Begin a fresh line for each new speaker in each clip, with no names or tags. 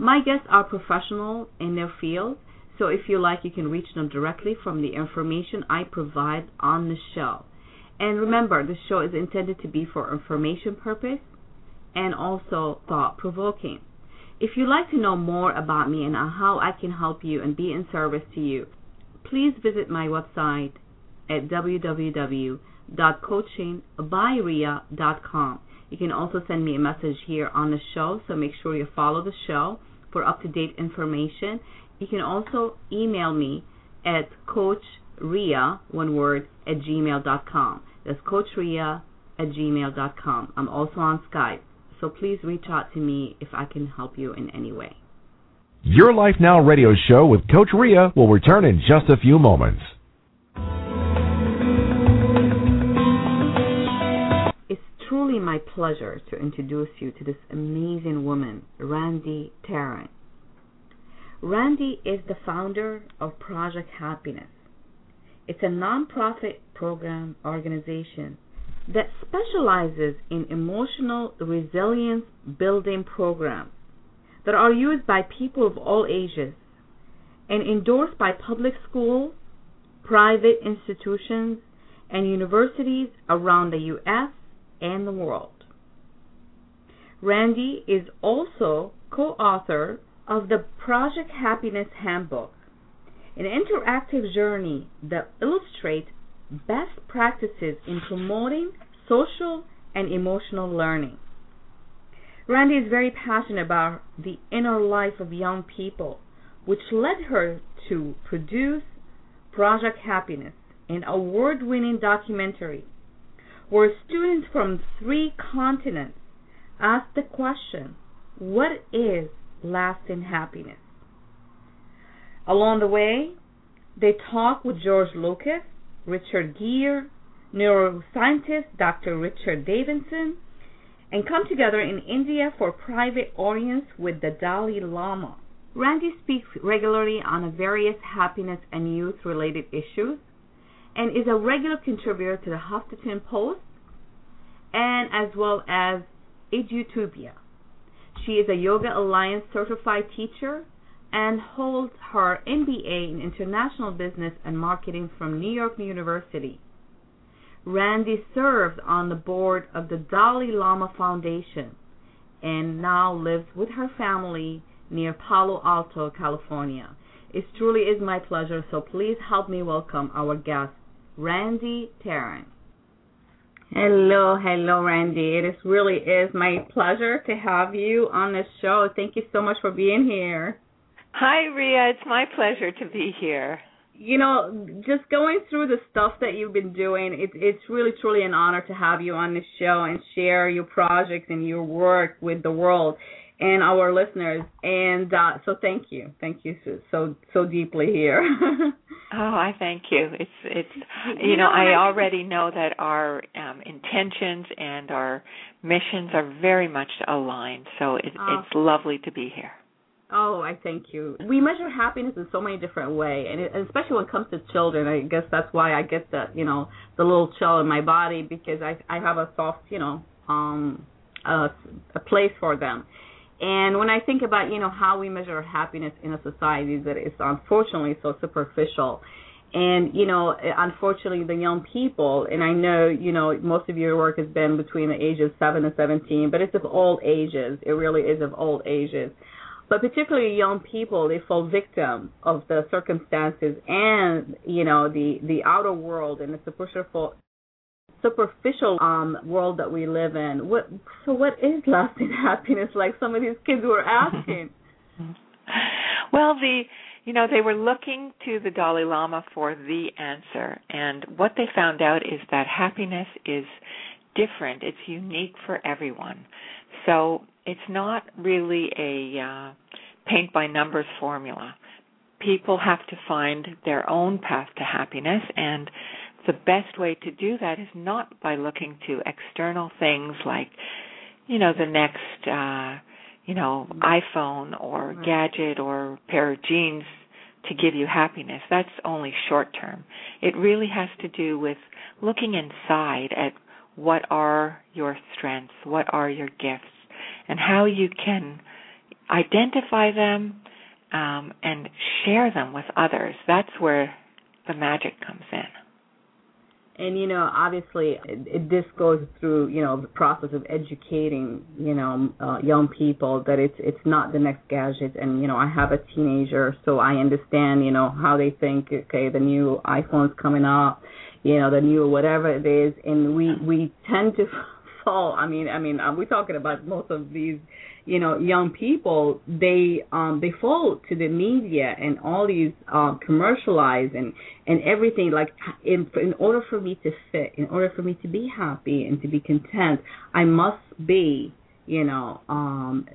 My guests are professional in their field, so if you like, you can reach them directly from the information I provide on the show. And remember, the show is intended to be for information purpose and also thought provoking. If you'd like to know more about me and how I can help you and be in service to you, please visit my website at www.coachingbyria.com. You can also send me a message here on the show, so make sure you follow the show for up to date information. You can also email me at coachria, one word, at gmail.com. That's coachria at gmail.com. I'm also on Skype, so please reach out to me if I can help you in any way.
Your Life Now radio show with Coach Ria will return in just a few moments.
Truly my pleasure to introduce you to this amazing woman, Randy Taran. Randy is the founder of Project Happiness. It's a nonprofit program organization that specializes in emotional resilience building programs that are used by people of all ages and endorsed by public schools, private institutions, and universities around the U.S. and the world. Randy is also co author of the Project Happiness Handbook, an interactive journey that illustrates best practices in promoting social and emotional learning. Randy is very passionate about the inner life of young people, which led her to produce Project Happiness, an award winning documentary where students from three continents ask the question what is lasting happiness? Along the way, they talk with George Lucas, Richard Gere, neuroscientist Dr. Richard Davidson, and come together in India for private audience with the Dalai Lama. Randy speaks regularly on various happiness and youth related issues and is a regular contributor to the Huffington Post and as well as Edutopia. She is a Yoga Alliance certified teacher and holds her MBA in International Business and Marketing from New York University. Randy serves on the board of the Dalai Lama Foundation and now lives with her family near Palo Alto, California. It truly is my pleasure, so please help me welcome our guest, Randy Taran. Hello, hello, Randy. It is really is my pleasure to have you on this show. Thank you so much for being here.
Hi, Ria. It's my pleasure to be here.
you know, just going through the stuff that you've been doing, it, it's really truly an honor to have you on the show and share your projects and your work with the world and our listeners. And uh, so, thank you, thank you so so, so deeply here.
oh, I thank you. It's it's you, you know, know I already know that our um, intentions and our missions are very much aligned. So it, oh. it's lovely to be here.
Oh, I thank you. We measure happiness in so many different ways, and, it, and especially when it comes to children. I guess that's why I get the you know the little chill in my body because I I have a soft you know um a, a place for them. And when I think about you know how we measure happiness in a society that is unfortunately so superficial, and you know unfortunately the young people and i know you know most of your work has been between the ages 7 and 17 but it's of all ages. It really is of all ages. But particularly young people, they fall victim of the circumstances and you know the the outer world and the superficial superficial um world that we live in. What so what is lasting happiness? Like some of these kids were asking.
well, the you know they were looking to the Dalai Lama for the answer, and what they found out is that happiness is different. It's unique for everyone. So it's not really a uh, paint by numbers formula. People have to find their own path to happiness, and the best way to do that is not by looking to external things like, you know, the next, uh, you know, iPhone or gadget or pair of jeans to give you happiness. That's only short term. It really has to do with looking inside at what are your strengths, what are your gifts, and how you can identify them um, and share them with others. That's where the magic comes in.
And you know, obviously, it, it, this goes through you know the process of educating you know uh, young people that it's it's not the next gadget. And you know, I have a teenager, so I understand you know how they think. Okay, the new iPhone's coming up, you know, the new whatever it is, and we we tend to fall. I mean, I mean, uh, we're talking about most of these, you know, young people. They um they fall to the media and all these um commercialized and and everything. Like in in order for me to fit, in order for me to be happy and to be content, I must be you know um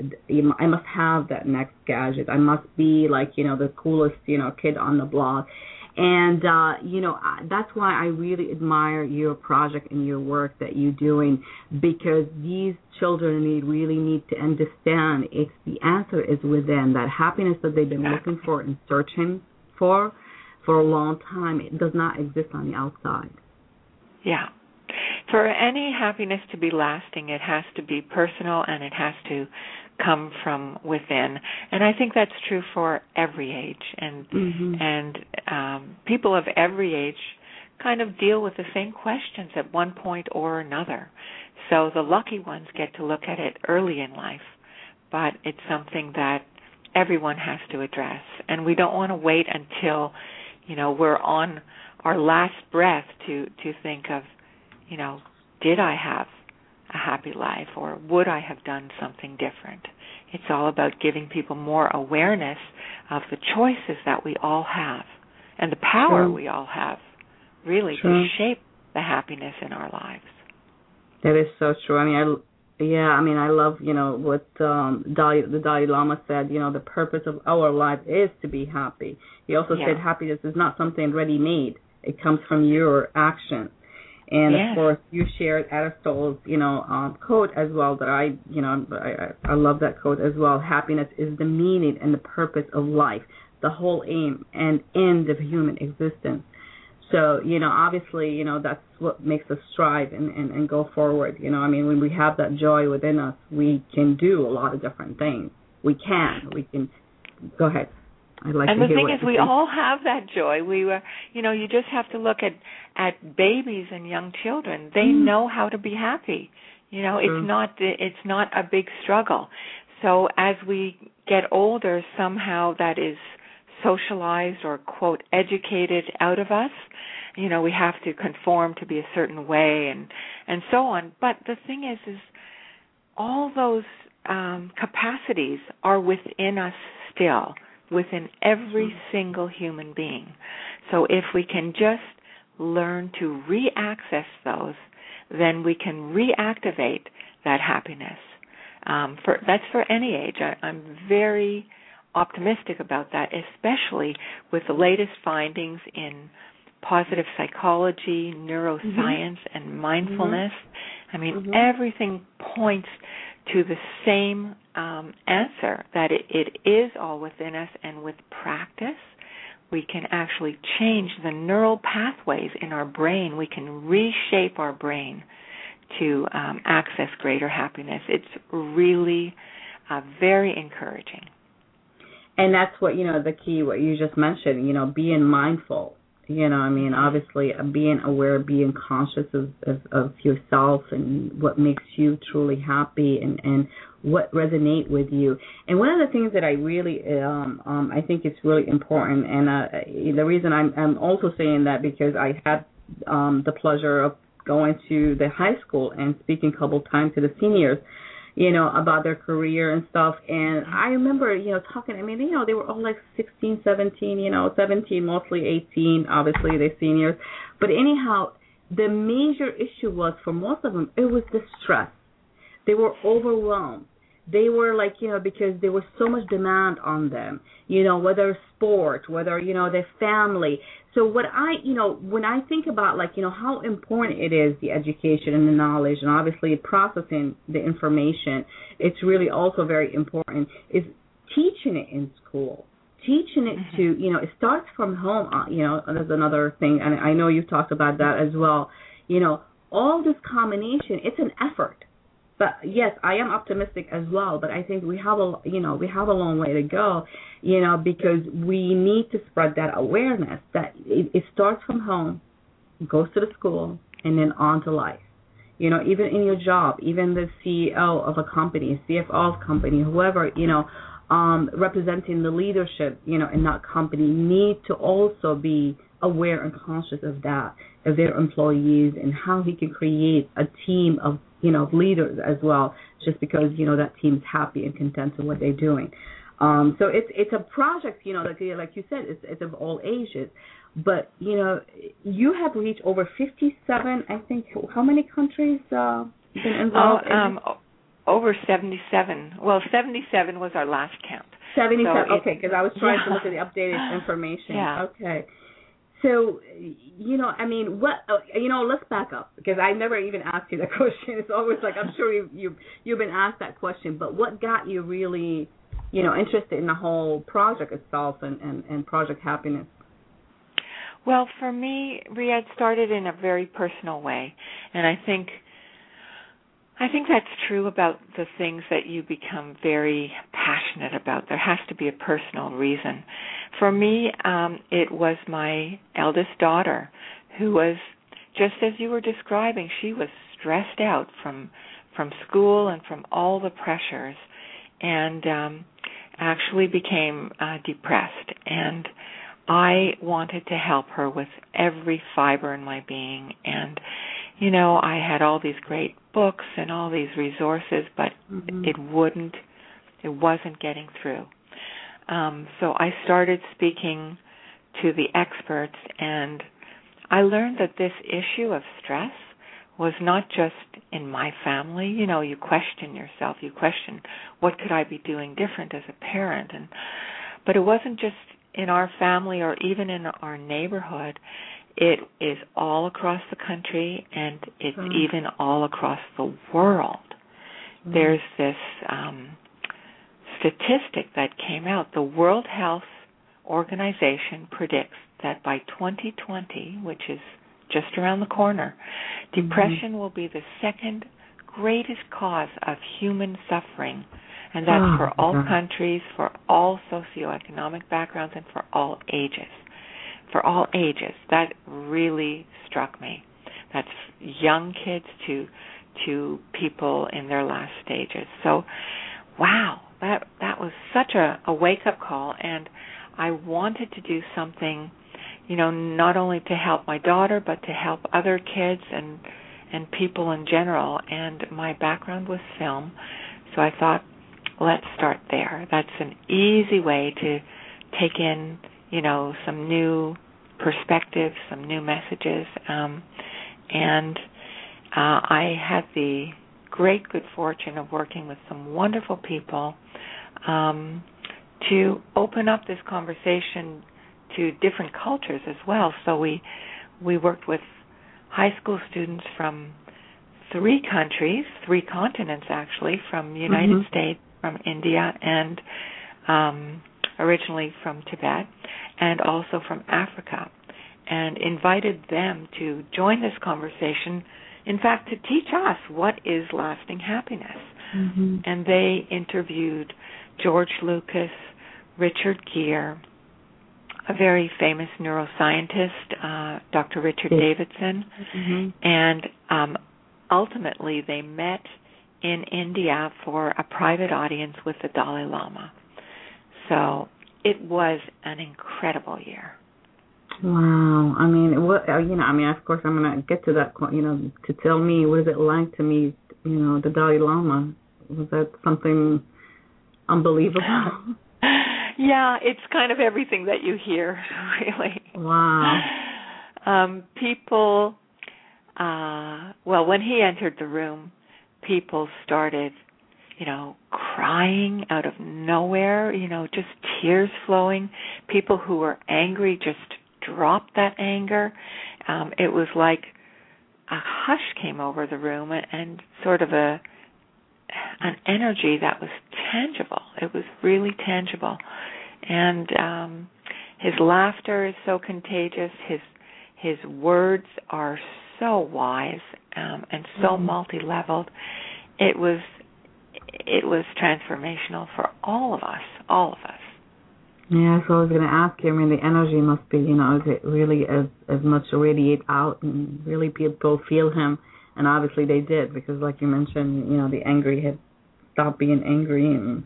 i must have that next gadget i must be like you know the coolest you know kid on the block and uh, you know that's why I really admire your project and your work that you're doing because these children need really need to understand it's the answer is within that happiness that they've been looking for and searching for for a long time. It does not exist on the outside.
Yeah. For any happiness to be lasting, it has to be personal and it has to come from within. And i think that's true for every age. And mm-hmm. and um people of every age kind of deal with the same questions at one point or another. So the lucky ones get to look at it early in life but it's something that everyone has to address. And we don't want to wait until you know we're on our last breath to to think of you know did i have a happy life or would I have done something different? It's all about giving people more awareness of the choices that we all have and the power we all have really to shape the happiness in our lives.
That is so true. I mean, I yeah, I mean, I love you know what um Dalai, the Dalai Lama said. You know, the purpose of our life is to be happy. He also yeah. said happiness is not something ready made. It comes from your action. And yes. of course, you shared Aristotle's, you know, um, quote as well that I, you know, I, I love that quote as well. Happiness is the meaning and the purpose of life, the whole aim and end of human existence. So, you know, obviously, you know, that's what makes us strive and, and, and go forward. You know, I mean, when we have that joy within us, we can do a lot of different things. We can. We can. Go ahead. I'd like
and
the
thing is, we all have that joy. We were, you know, you just have to look at at babies and young children. They mm. know how to be happy. You know, it's not it's not a big struggle. So as we get older, somehow that is socialized or quote educated out of us. You know, we have to conform to be a certain way and and so on. But the thing is, is all those um, capacities are within us still within every single human being. So if we can just learn to re-access those, then we can reactivate that happiness. Um, for that's for any age. I, I'm very optimistic about that, especially with the latest findings in positive psychology, neuroscience, mm-hmm. and mindfulness. Mm-hmm. I mean, mm-hmm. everything points to the same um, answer that it, it is all within us, and with practice, we can actually change the neural pathways in our brain. We can reshape our brain to um, access greater happiness. It's really uh, very encouraging.
And that's what you know the key. What you just mentioned. You know, being mindful you know, I mean, obviously, uh, being aware, being conscious of, of, of yourself and what makes you truly happy and and what resonate with you. And one of the things that I really, um, um, I think it's really important, and uh, the reason I'm I'm also saying that because I had um, the pleasure of going to the high school and speaking a couple times to the seniors you know, about their career and stuff. And I remember, you know, talking, I mean, you know, they were all like 16, 17, you know, 17, mostly 18, obviously they're seniors. But anyhow, the major issue was for most of them, it was the stress. They were overwhelmed they were like you know because there was so much demand on them you know whether sport whether you know their family. So what i you know when i think about like you know how important it is the education and the knowledge and obviously processing the information it's really also very important is teaching it in school. Teaching it mm-hmm. to you know it starts from home uh, you know there's another thing and i know you've talked about that as well. You know all this combination it's an effort but yes, I am optimistic as well. But I think we have a you know we have a long way to go, you know, because we need to spread that awareness that it, it starts from home, goes to the school, and then on to life. You know, even in your job, even the CEO of a company, CFO of a company, whoever you know, um, representing the leadership, you know, in that company, need to also be aware and conscious of that, of their employees, and how he can create a team of you know, leaders as well, just because, you know, that team's happy and content with what they're doing. Um, so it's it's a project, you know, like like you said, it's it's of all ages. But you know, you have reached over 57, I think. How many countries uh, been involved?
Oh, um, over 77. Well, 77 was our last count.
77. So okay, because I was trying yeah. to look at the updated information.
Yeah.
Okay. So, you know, I mean, what uh, you know, let's back up because I never even asked you that question. It's always like I'm sure you you you've been asked that question, but what got you really, you know, interested in the whole project itself and and, and Project Happiness?
Well, for me, Riyadh started in a very personal way, and I think I think that's true about the things that you become very passionate about. There has to be a personal reason. For me, um, it was my eldest daughter who was just as you were describing. She was stressed out from from school and from all the pressures, and um, actually became uh, depressed. And I wanted to help her with every fiber in my being. And you know, I had all these great books and all these resources, but mm-hmm. it wouldn't, it wasn't getting through. Um, so I started speaking to the experts, and I learned that this issue of stress was not just in my family. You know, you question yourself, you question what could I be doing different as a parent, and but it wasn't just in our family or even in our neighborhood. It is all across the country, and it's mm. even all across the world. Mm. There's this um, statistic that came out, the World Health Organization predicts that by 2020, which is just around the corner, mm-hmm. depression will be the second greatest cause of human suffering. And that's oh, for all God. countries, for all socioeconomic backgrounds, and for all ages. For all ages. That really struck me. That's young kids to to people in their last stages. So, wow, that that was such a, a wake up call and I wanted to do something, you know, not only to help my daughter but to help other kids and and people in general and my background was film. So I thought let's start there. That's an easy way to take in, you know, some new perspectives, some new messages. Um, and uh, I had the great good fortune of working with some wonderful people um, to open up this conversation to different cultures as well. So we we worked with high school students from three countries, three continents actually, from United mm-hmm. States, from India, and um, originally from Tibet, and also from Africa, and invited them to join this conversation. In fact, to teach us what is lasting happiness. Mm-hmm. And they interviewed George Lucas, Richard Gere, a very famous neuroscientist, uh, Dr. Richard Davidson, mm-hmm. and um, ultimately they met in India for a private audience with the Dalai Lama. So it was an incredible year.
Wow. I mean, what uh, you know, I mean, of course I'm going to get to that you know, to tell me what is it like to meet, you know, the Dalai Lama? Was that something unbelievable?
yeah, it's kind of everything that you hear, really.
Wow.
Um people uh well, when he entered the room, people started you know, crying out of nowhere, you know, just tears flowing. People who were angry just dropped that anger. Um, it was like a hush came over the room and, and sort of a an energy that was tangible. It was really tangible. And um his laughter is so contagious. His his words are so wise um and so mm-hmm. multi-leveled. It was it was transformational for all of us, all of us.
Yeah, so I was going to ask you. I mean, the energy must be, you know, is it really as as much radiate out and really people feel him? And obviously they did because, like you mentioned, you know, the angry had stopped being angry and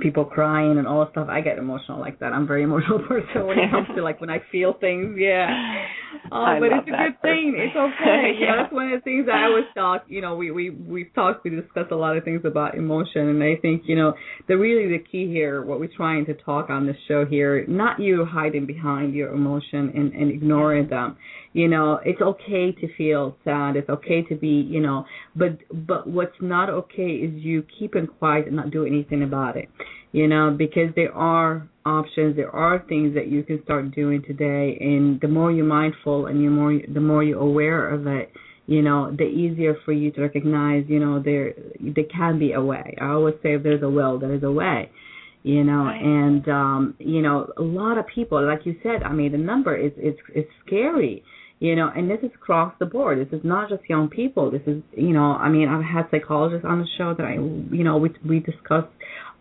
people crying and all that stuff. I get emotional like that. I'm a very emotional person when it comes to like when I feel things. Yeah. Uh, but it's a good thing. It's okay. yeah. You know, that's one of the things that I always talk. You know, we we we've talked, we discussed a lot of things about emotion, and I think you know the really the key here, what we're trying to talk on this show here, not you hiding behind your emotion and and ignoring them. You know, it's okay to feel sad. It's okay to be, you know, but but what's not okay is you keeping quiet and not do anything about it you know, because there are options, there are things that you can start doing today, and the more you're mindful and you more the more you're aware of it, you know, the easier for you to recognize, you know, there there can be a way. I always say if there's a will, there's a way. You know, right. and um, you know, a lot of people, like you said, I mean, the number is is is scary you know and this is across the board this is not just young people this is you know i mean i've had psychologists on the show that i you know we we discussed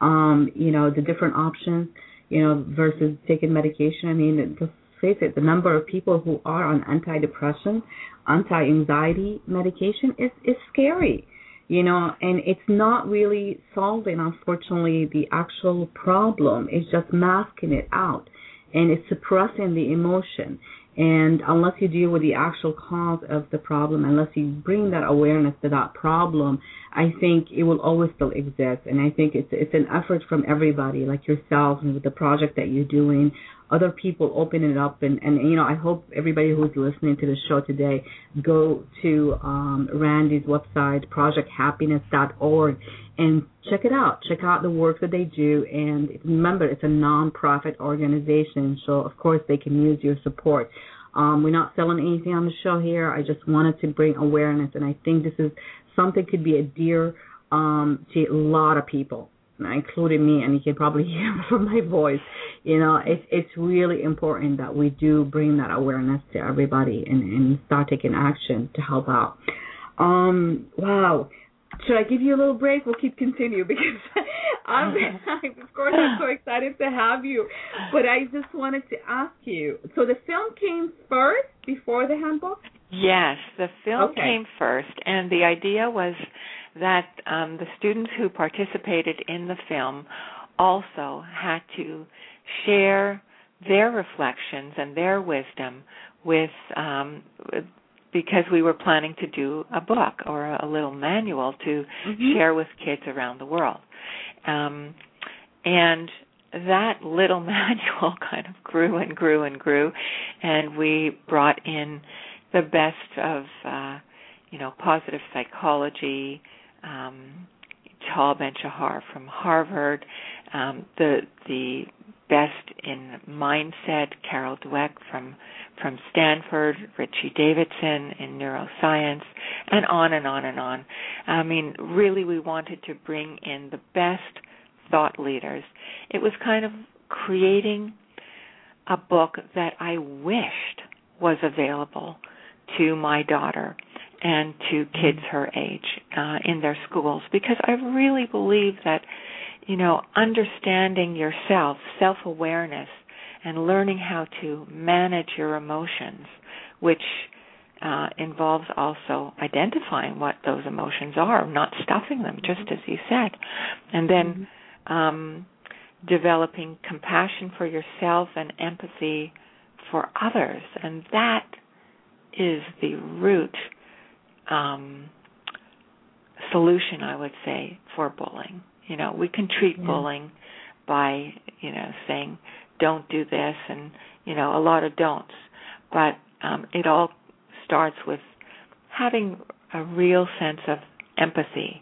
um, you know, the different options, you know, versus taking medication. I mean, just face it, the number of people who are on antidepressant, anti-anxiety medication is is scary, you know, and it's not really solving, unfortunately, the actual problem. It's just masking it out, and it's suppressing the emotion. And unless you deal with the actual cause of the problem, unless you bring that awareness to that problem, I think it will always still exist. And I think it's it's an effort from everybody, like yourself and with the project that you're doing, other people opening it up and, and you know, I hope everybody who's listening to the show today go to um, Randy's website, projecthappiness.org and check it out. Check out the work that they do and remember it's a non-profit organization, so of course they can use your support. Um, we're not selling anything on the show here. I just wanted to bring awareness, and I think this is something could be a dear um, to a lot of people, including me, and you can probably hear from my voice. You know, it's it's really important that we do bring that awareness to everybody and, and start taking action to help out. Um, wow. Should I give you a little break? We'll keep continue because I'm, of course I'm so excited to have you. But I just wanted to ask you. So the film came first before the handbook?
Yes, the film okay. came first, and the idea was that um, the students who participated in the film also had to share their reflections and their wisdom with um, because we were planning to do a book or a little manual to mm-hmm. share with kids around the world. Um, and that little manual kind of grew and grew and grew, and we brought in the best of, uh, you know, positive psychology. Um, Tal Ben Shahar from Harvard, um, the the best in mindset, Carol Dweck from from Stanford, Richie Davidson in neuroscience, and on and on and on. I mean, really, we wanted to bring in the best thought leaders. It was kind of creating a book that I wished was available to my daughter and to kids her age uh, in their schools because I really believe that you know understanding yourself, self-awareness and learning how to manage your emotions which uh, involves also identifying what those emotions are, not stuffing them, just as you said, and then mm-hmm. um, developing compassion for yourself and empathy for others, and that is the root um, solution, I would say, for bullying. You know, we can treat yeah. bullying by, you know, saying, don't do this, and, you know, a lot of don'ts. But um, it all starts with having a real sense of empathy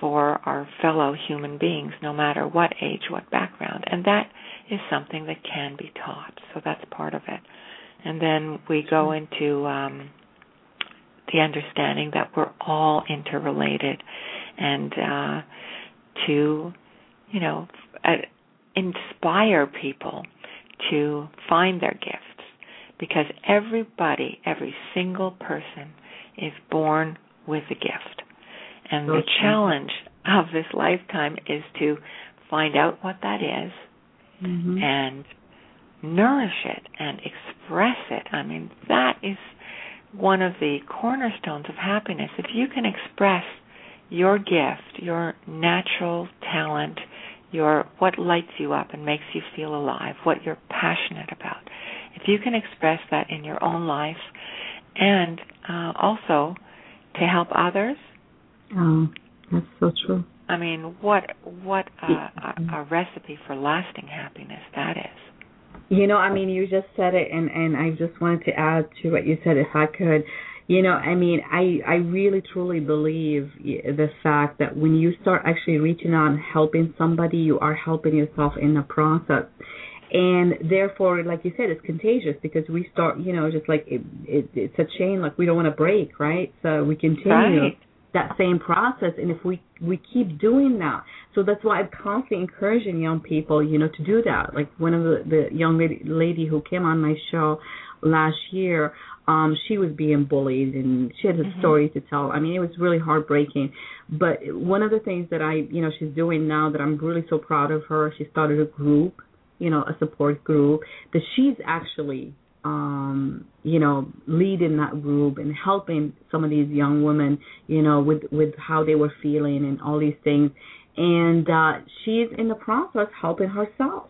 for our fellow human beings, no matter what age, what background. And that is something that can be taught. So that's part of it. And then we go into um, the understanding that we're all interrelated and uh, to, you know, uh, inspire people to find their gifts because everybody, every single person is born with a gift. And the challenge of this lifetime is to find out what that is mm-hmm. and nourish it and express it. I mean, that is one of the cornerstones of happiness. If you can express your gift, your natural talent, your what lights you up and makes you feel alive, what you're passionate about. If you can express that in your own life and uh, also to help others.
Oh, that's so true.
I mean, what what a, a, a recipe for lasting happiness that is.
You know, I mean, you just said it, and and I just wanted to add to what you said, if I could. You know, I mean, I I really truly believe the fact that when you start actually reaching out and helping somebody, you are helping yourself in the process and therefore like you said it's contagious because we start you know just like it, it it's a chain like we don't want to break right so we continue
right.
that same process and if we we keep doing that so that's why I'm constantly encouraging young people, you know, to do that. Like one of the, the young lady, lady who came on my show last year, um, she was being bullied and she had a mm-hmm. story to tell. I mean, it was really heartbreaking. But one of the things that I, you know, she's doing now that I'm really so proud of her, she started a group, you know, a support group that she's actually um you know leading that group and helping some of these young women you know with with how they were feeling and all these things and uh she's in the process helping herself.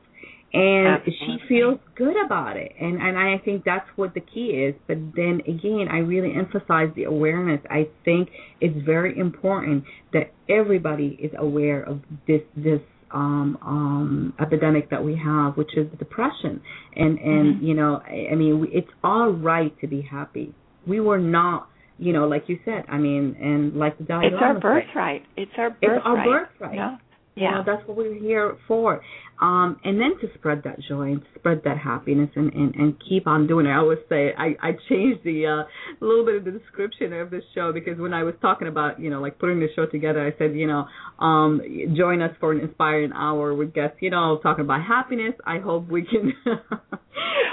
And
Absolutely.
she feels good about it. And and I think that's what the key is. But then again I really emphasize the awareness. I think it's very important that everybody is aware of this this um um epidemic that we have which is depression. And and
mm-hmm.
you know I, I mean it's all right to be happy. We were not you know, like you said, I mean, and like the Dalai
It's our birthright. It's our birthright.
It's our birthright.
Yeah.
Yeah. You know, that's what we're here for. Um, and then to spread that joy and spread that happiness and, and, and keep on doing it. I always say I, I changed the uh, little bit of the description of the show because when I was talking about, you know, like putting the show together, I said, you know, um, join us for an inspiring hour with guests, you know, talking about happiness. I hope we can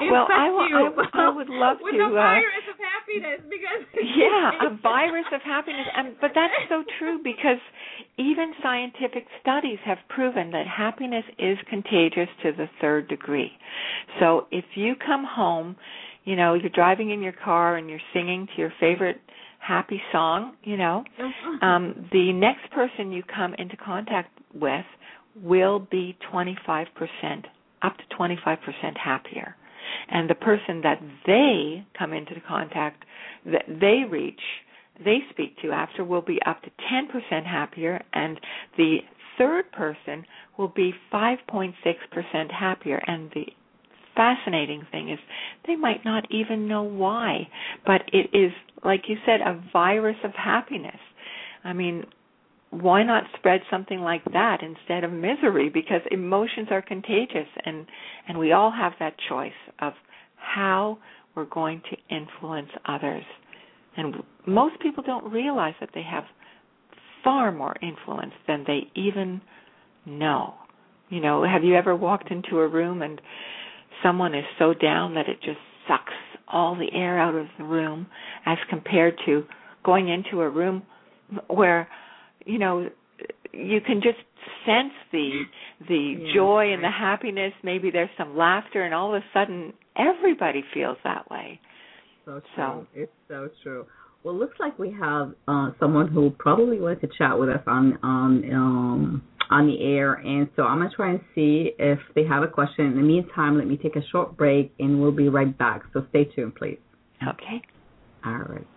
well, I,
you
I, I would love
with
to.
With a uh, virus uh, of happiness because
yeah, a virus of happiness. And but that's so true because even scientific studies have proven that happiness is contagious to the third degree. So if you come home, you know, you're driving in your car and you're singing to your favorite happy song, you know, um, the next person you come into contact with will be 25%, up to 25% happier. And the person that they come into contact that they reach they speak to after will be up to 10% happier. And the third person will be 5.6% happier. And the fascinating thing is they might not even know why, but it is, like you said, a virus of happiness. I mean, why not spread something like that instead of misery because emotions are contagious and and we all have that choice of how we're going to influence others and most people don't realize that they have far more influence than they even know you know have you ever walked into a room and someone is so down that it just sucks all the air out of the room as compared to going into a room where you know you can just sense the the yeah, joy and the happiness. Maybe there's some laughter and all of a sudden everybody feels that way.
So true. So, it's so true. Well it looks like we have uh someone who probably wanted to chat with us on on um on the air and so i'm going to try and see if they have a question. In the meantime let me take a short break and we'll be right back so stay tuned please.
Okay.
All right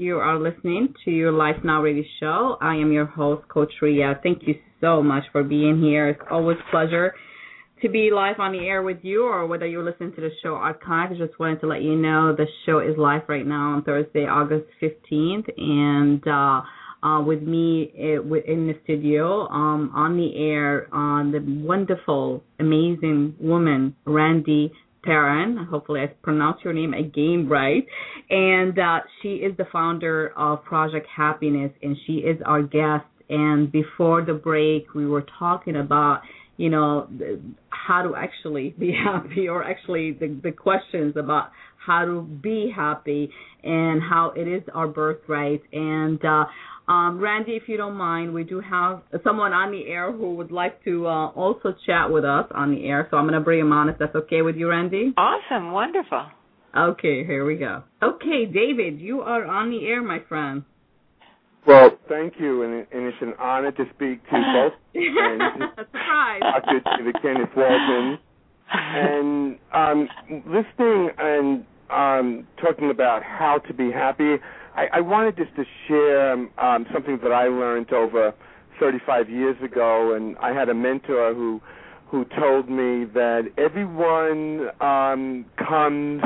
You are listening to your Life Now Radio show. I am your host, Coach Ria. Thank you so much for being here. It's always a pleasure to be live on the air with you, or whether you're listening to the show archive. I just wanted to let you know the show is live right now on Thursday, August 15th, and uh, uh, with me uh, in the studio um, on the air, on the wonderful, amazing woman, Randy Perrin. Hopefully, I pronounced your name again right. And uh, she is the founder of Project Happiness, and she is our guest. And before the break, we were talking about, you know, how to actually be happy, or actually the, the questions about how to be happy and how it is our birthright. And uh, um, Randy, if you don't mind, we do have someone on the air who would like to uh, also chat with us on the air. So I'm going to bring him on if that's okay with you, Randy.
Awesome, wonderful.
Okay, here we go. Okay, David, you are on the air, my friend.
Well, thank you, and, and it's an honor to speak to both
Surprise.
Dr. David Kenneth Walton. And um, listening and um, talking about how to be happy, I, I wanted just to share um, something that I learned over 35 years ago, and I had a mentor who who told me that everyone um, comes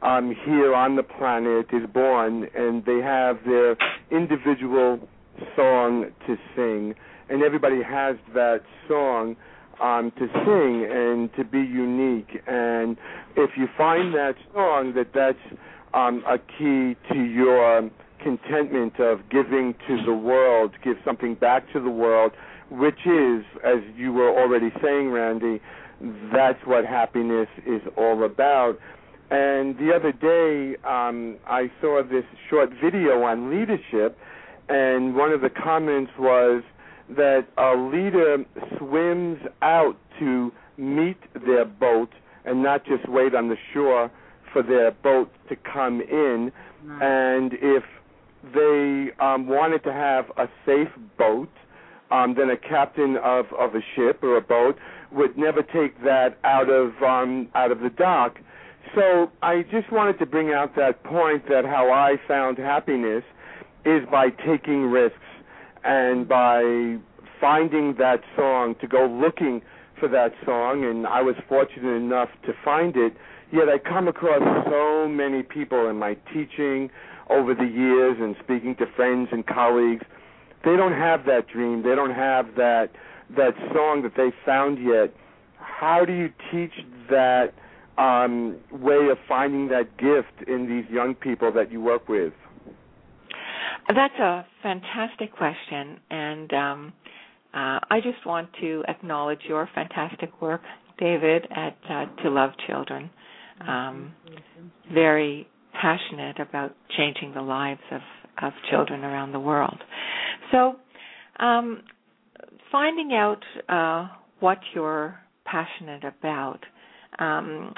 um, here on the planet is born, and they have their individual song to sing, and everybody has that song um, to sing and to be unique. And if you find that song, that that's um, a key to your contentment of giving to the world, give something back to the world, which is, as you were already saying, Randy, that's what happiness is all about. And the other day, um, I saw this short video on leadership, and one of the comments was that a leader swims out to meet their boat and not just wait on the shore for their boat to come in. And if they um, wanted to have a safe boat, um, then a captain of, of a ship or a boat would never take that out of um, out of the dock. So I just wanted to bring out that point that how I found happiness is by taking risks and by finding that song to go looking for that song and I was fortunate enough to find it Yet I come across so many people in my teaching over the years and speaking to friends and colleagues. They don't have that dream. They don't have that that song that they found yet, how do you teach that um, way of finding that gift in these young people that you work with?
That's a fantastic question, and um, uh, I just want to acknowledge your fantastic work, David, at uh, To Love Children. Um, very passionate about changing the lives of, of children around the world. So, um, finding out uh, what you're passionate about, um,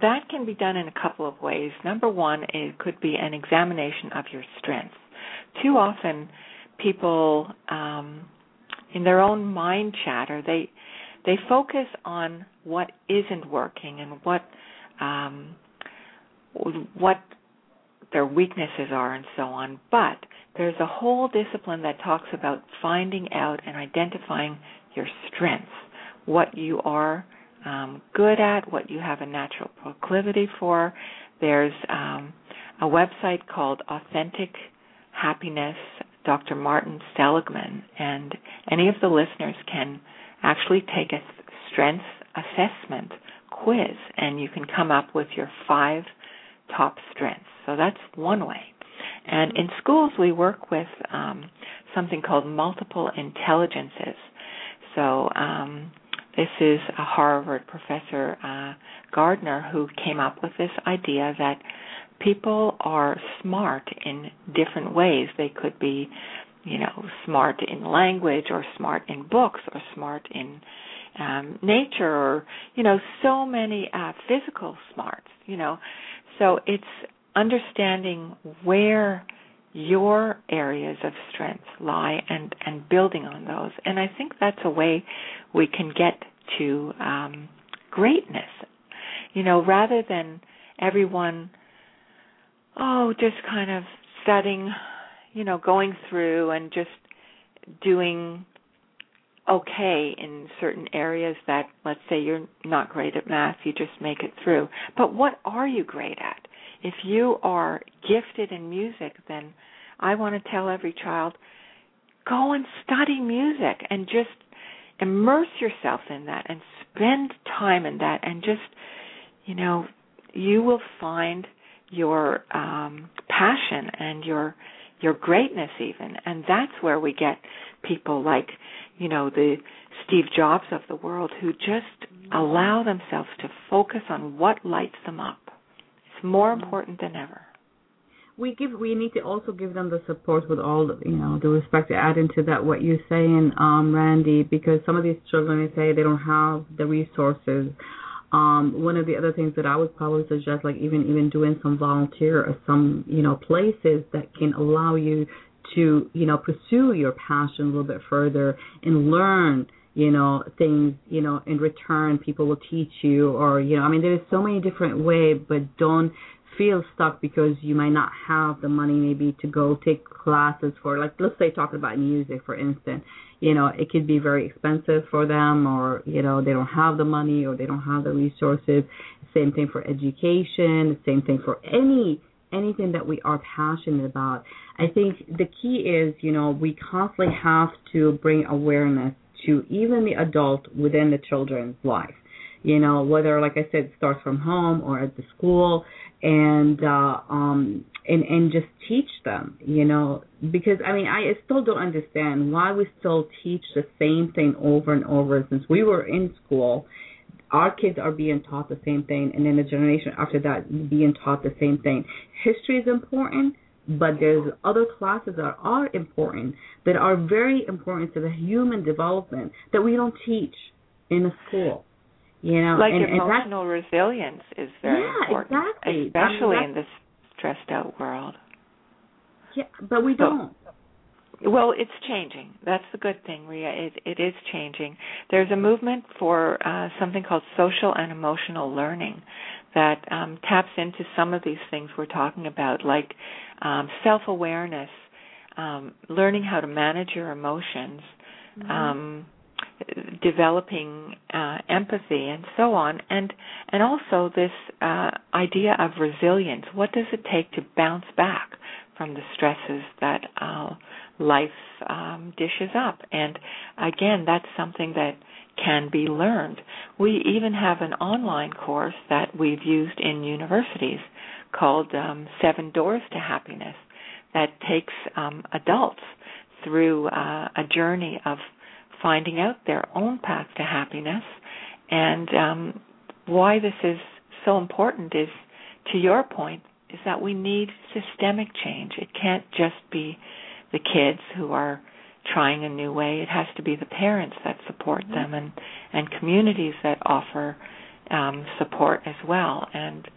that can be done in a couple of ways. Number one, it could be an examination of your strengths. Too often, people um, in their own mind chatter they they focus on what isn't working and what um, what their weaknesses are and so on. But there's a whole discipline that talks about finding out and identifying your strengths, what you are um, good at, what you have a natural proclivity for. There's um, a website called Authentic Happiness, Dr. Martin Seligman, and any of the listeners can actually take a strengths assessment quiz, and you can come up with your five top strengths. So that's one way. And in schools, we work with um, something called multiple intelligences. So um, this is a Harvard professor, uh, Gardner, who came up with this idea that people are smart in different ways. They could be, you know, smart in language, or smart in books, or smart in um, nature, or you know, so many uh, physical smarts. You know, so it's understanding where your areas of strength lie and and building on those and i think that's a way we can get to um greatness you know rather than everyone oh just kind of studying you know going through and just doing okay in certain areas that let's say you're not great at math you just make it through. But what are you great at? If you are gifted in music, then I want to tell every child go and study music and just immerse yourself in that and spend time in that and just you know you will find your um passion and your your greatness even. And that's where we get people like you know the Steve Jobs of the world who just allow themselves to focus on what lights them up It's more important than ever.
We give we need to also give them the support with all the, you know the respect to add into that what you're saying, um, Randy, because some of these children they say they don't have the resources. Um, one of the other things that I would probably suggest, like even even doing some volunteer or some you know places that can allow you to you know pursue your passion a little bit further and learn you know things you know in return people will teach you or you know i mean there's so many different ways but don't feel stuck because you might not have the money maybe to go take classes for like let's say talking about music for instance. You know it could be very expensive for them or you know they don't have the money or they don't have the resources. Same thing for education same thing for any anything that we are passionate about i think the key is you know we constantly have to bring awareness to even the adult within the children's life. You know, whether like I said, it starts from home or at the school and uh um and and just teach them, you know, because I mean I still don't understand why we still teach the same thing over and over since we were in school our kids are being taught the same thing and then the generation after that being taught the same thing history is important but there's other classes that are important that are very important to the human development that we don't teach in a school. You know,
like
and,
emotional
and
resilience is very
yeah,
important,
exactly.
especially
I mean,
in this stressed out world.
Yeah, but we don't.
Well, it's changing. That's the good thing, Rea. It, it is changing. There's a movement for uh, something called social and emotional learning that um, taps into some of these things we're talking about, like um, self awareness, um, learning how to manage your emotions, mm-hmm. um, developing uh, empathy, and so on, and and also this uh, idea of resilience. What does it take to bounce back from the stresses that uh, life um, dishes up. And again, that's something that can be learned. We even have an online course that we've used in universities called um, Seven Doors to Happiness that takes um, adults through uh, a journey of finding out their own path to happiness. And um, why this is so important is, to your point, is that we need systemic change. It can't just be the kids who are trying a new way. It has to be the parents that support mm-hmm. them and and communities that offer um, support as well. And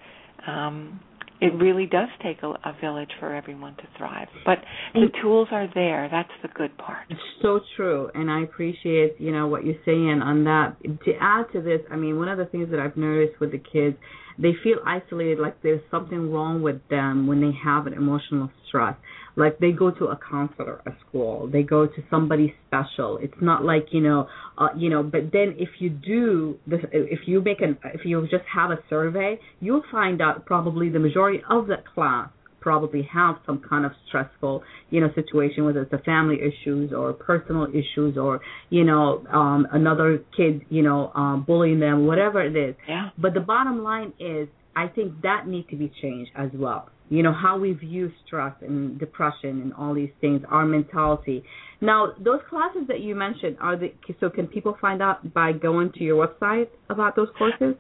um, it really does take a, a, village for everyone to thrive. But the tools are there. That's the good part.
It's So true, and I appreciate you know what you're saying on that. To add to this, I mean, one of the things that I've noticed with the kids, they feel isolated, like there's something wrong with them when they have an emotional stress like they go to a counselor at school they go to somebody special it's not like you know uh, you know but then if you do this if you make an if you just have a survey you'll find out probably the majority of that class probably have some kind of stressful, you know, situation, whether it's a family issues or personal issues or, you know, um, another kid, you know, um, bullying them, whatever it is.
Yeah.
But the bottom line is, I think that needs to be changed as well you know how we view stress and depression and all these things our mentality now those classes that you mentioned are the so can people find out by going to your website about those courses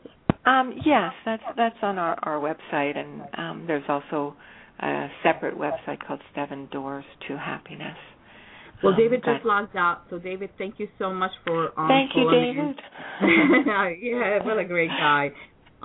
um, yes that's that's on our our website and um, there's also a separate website called seven doors to happiness
well, um, David just logged out, so David, thank you so much for um,
thank you, David.
yeah, what a great guy.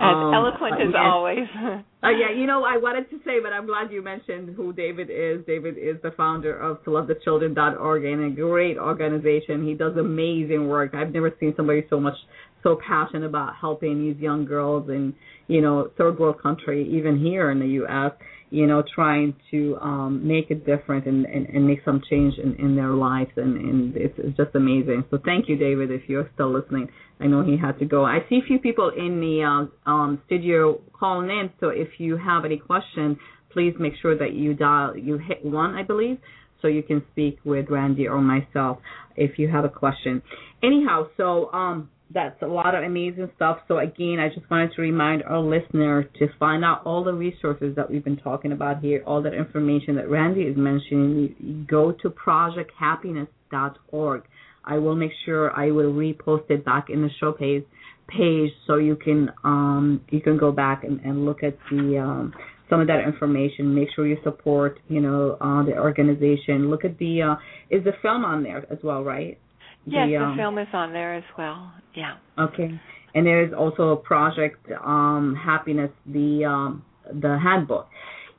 As um, eloquent as yes. always.
uh, yeah, you know, I wanted to say, but I'm glad you mentioned who David is. David is the founder of ToLoveTheChildren.org and a great organization. He does amazing work. I've never seen somebody so much so passionate about helping these young girls in, you know, third world country, even here in the U.S you know, trying to um, make it different and, and, and make some change in, in their lives. And, and it's, it's just amazing. So thank you, David, if you're still listening. I know he had to go. I see a few people in the uh, um, studio calling in. So if you have any questions, please make sure that you dial, you hit one, I believe, so you can speak with Randy or myself if you have a question. Anyhow, so um, that's a lot of amazing stuff. So again, I just wanted to remind our listener to find out all the resources that we've been talking about here, all that information that Randy is mentioning. Go to projecthappiness.org. I will make sure I will repost it back in the show page page so you can um you can go back and, and look at the um some of that information. Make sure you support, you know, uh, the organization. Look at the uh, is the film on there as well, right?
Yes, the, um, the film is on there as well. Yeah.
Okay. And there is also a project um happiness the um the handbook.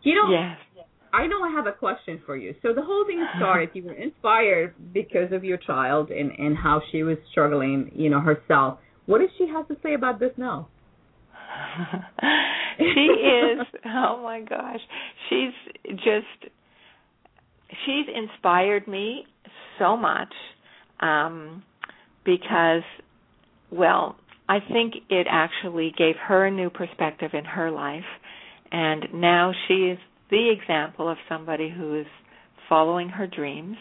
You know
Yes.
I know I have a question for you. So the whole thing started you were inspired because of your child and and how she was struggling, you know, herself. What does she have to say about this now?
she is oh my gosh. She's just she's inspired me so much um, because, well, I think it actually gave her a new perspective in her life, and now she is the example of somebody who is following her dreams.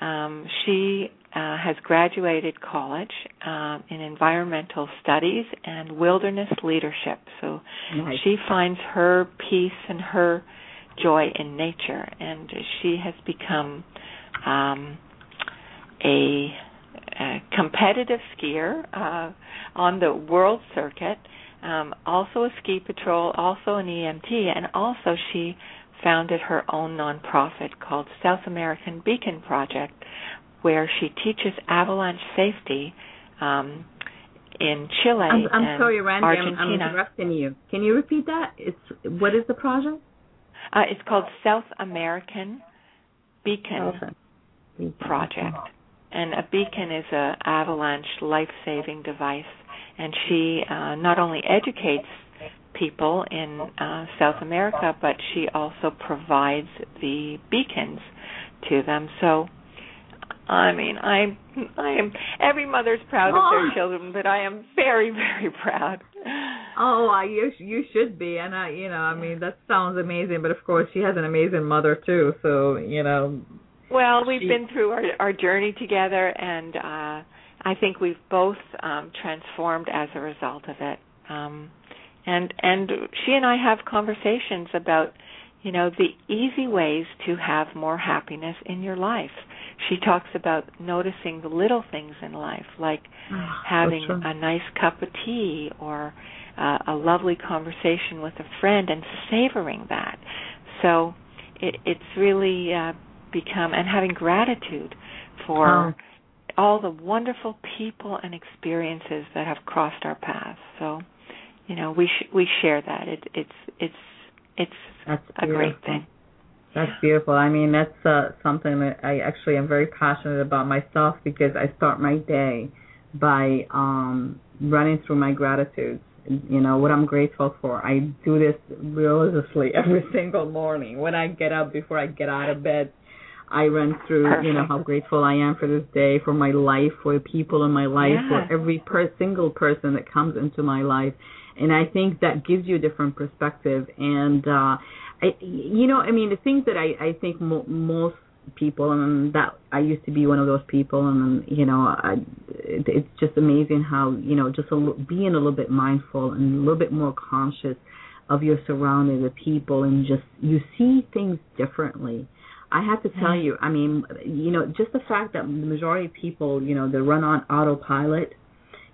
Um, she uh, has graduated college um, in environmental studies and wilderness leadership. So
nice.
she finds her peace and her joy in nature, and she has become um, a, a competitive skier uh, on the world circuit, um, also a ski patrol, also an EMT, and also she founded her own nonprofit called South American Beacon Project, where she teaches avalanche safety um, in Chile
I'm, I'm sorry, Randy,
Argentina.
I'm, I'm interrupting you. Can you repeat that? It's what is the project?
Uh, it's called South American Beacon
Beacon.
Project and a beacon is a avalanche life-saving device. And she uh, not only educates people in uh, South America but she also provides the beacons to them. So I mean I I am every mother's proud of their children but I am very very proud.
Oh, I you you should be, and I you know I mean that sounds amazing, but of course she has an amazing mother too, so you know.
Well, we've been through our our journey together, and uh I think we've both um transformed as a result of it. Um and and she and I have conversations about you know the easy ways to have more happiness in your life. She talks about noticing the little things in life, like
oh,
having a nice cup of tea or uh, a lovely conversation with a friend and savoring that. So it, it's really uh, become and having gratitude for
oh.
all the wonderful people and experiences that have crossed our paths. So you know we sh- we share that. It, it's it's it's
that's
a great thing.
That's beautiful. I mean, that's uh, something that I actually am very passionate about myself because I start my day by um running through my gratitudes. You know what I'm grateful for. I do this religiously every single morning when I get up before I get out of bed. I run through,
Perfect.
you know, how grateful I am for this day, for my life, for the people in my life,
Yeah.
for every per- single person that comes into my life. And I think that gives you a different perspective. And, uh, I, you know, I mean, the things that I, I think mo- most people, and that I used to be one of those people, and, you know, I, it, it's just amazing how, you know, just a, being a little bit mindful and a little bit more conscious of your surroundings, the people, and just, you see things differently. I have to tell you, I mean, you know, just the fact that the majority of people, you know, they run on autopilot,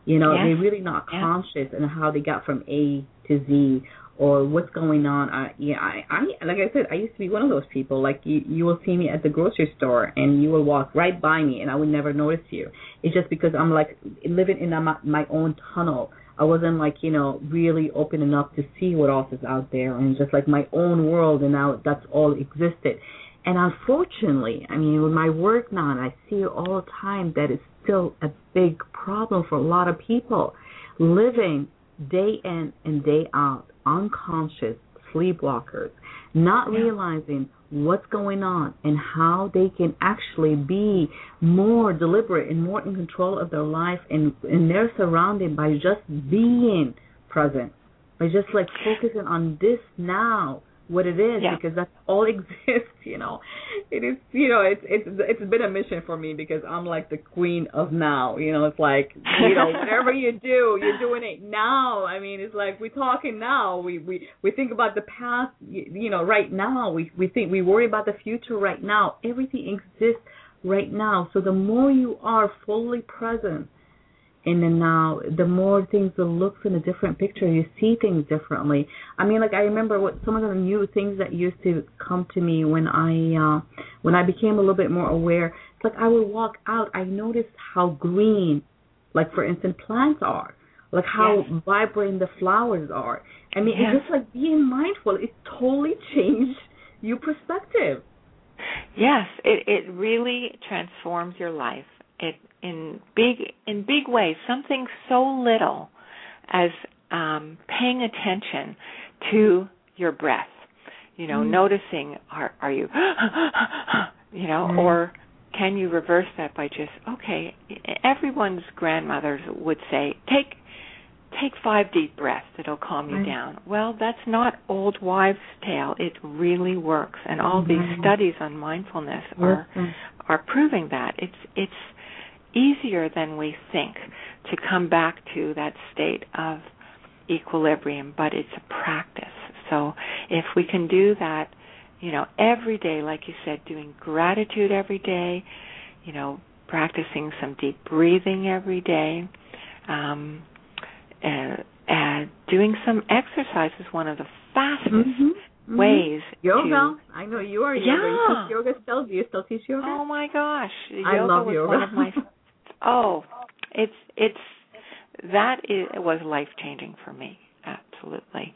you know,
Yes.
they're really not conscious in how they got from A to Z or what's going on. I, yeah, I, I, like I said, I used to be one of those people. Like you, you will see me at the grocery store and you will walk right by me and I would never notice you. It's just because I'm like living in my, my own tunnel. I wasn't like you know really open enough to see what else is out there and just like my own world and now that's all existed. And unfortunately, I mean, with my work now, and I see it all the time that it's still a big problem for a lot of people living day in and day out, unconscious sleepwalkers, not
Yeah.
realizing what's going on and how they can actually be more deliberate and more in control of their life and and their surrounding by just being present, by just like focusing on this now what it is
Yeah.
because that's all exists you know. It is you know it's it's it's been a mission for me because i'm like the queen of now you know. It's like you know whatever you do you're doing it now. I mean it's like we're talking now. We we we think about the past you, you know right now. We we think we worry about the future right now. Everything exists right now. So the more you are fully present in the now, the more things will look in a different picture. You see things differently. I mean, like I remember what some of the new things that used to come to me when I uh when I became a little bit more aware. It's like I would walk out, I noticed how green, like for instance, plants are, like how
Yes.
vibrant the flowers are. I mean,
Yes.
it's just like being mindful. It totally changed your perspective.
Yes, it it really transforms your life. It in big in big ways. Something so little as um, paying attention to your breath. You know,
Mm.
noticing are are you you know,
Mm.
or can you reverse that by just okay? Everyone's grandmothers would say, take take five deep breaths it'll calm you
Right.
down well that's not old wives tale it really works and all these
Mhm.
studies on mindfulness are
Yes.
are proving that it's it's easier than we think to come back to that state of equilibrium but it's a practice so if we can do that you know every day like you said doing gratitude every day you know practicing some deep breathing every day um uh, uh, doing some exercise is one of the fastest
Mhm. Mhm.
ways
Yoga.
to
I know you are yoga.
Yeah.
You yoga still? Do you still teach yoga?
Oh my gosh,
I
yoga
love
was
yoga.
one of my oh, it's it's that is was life changing for me. Absolutely,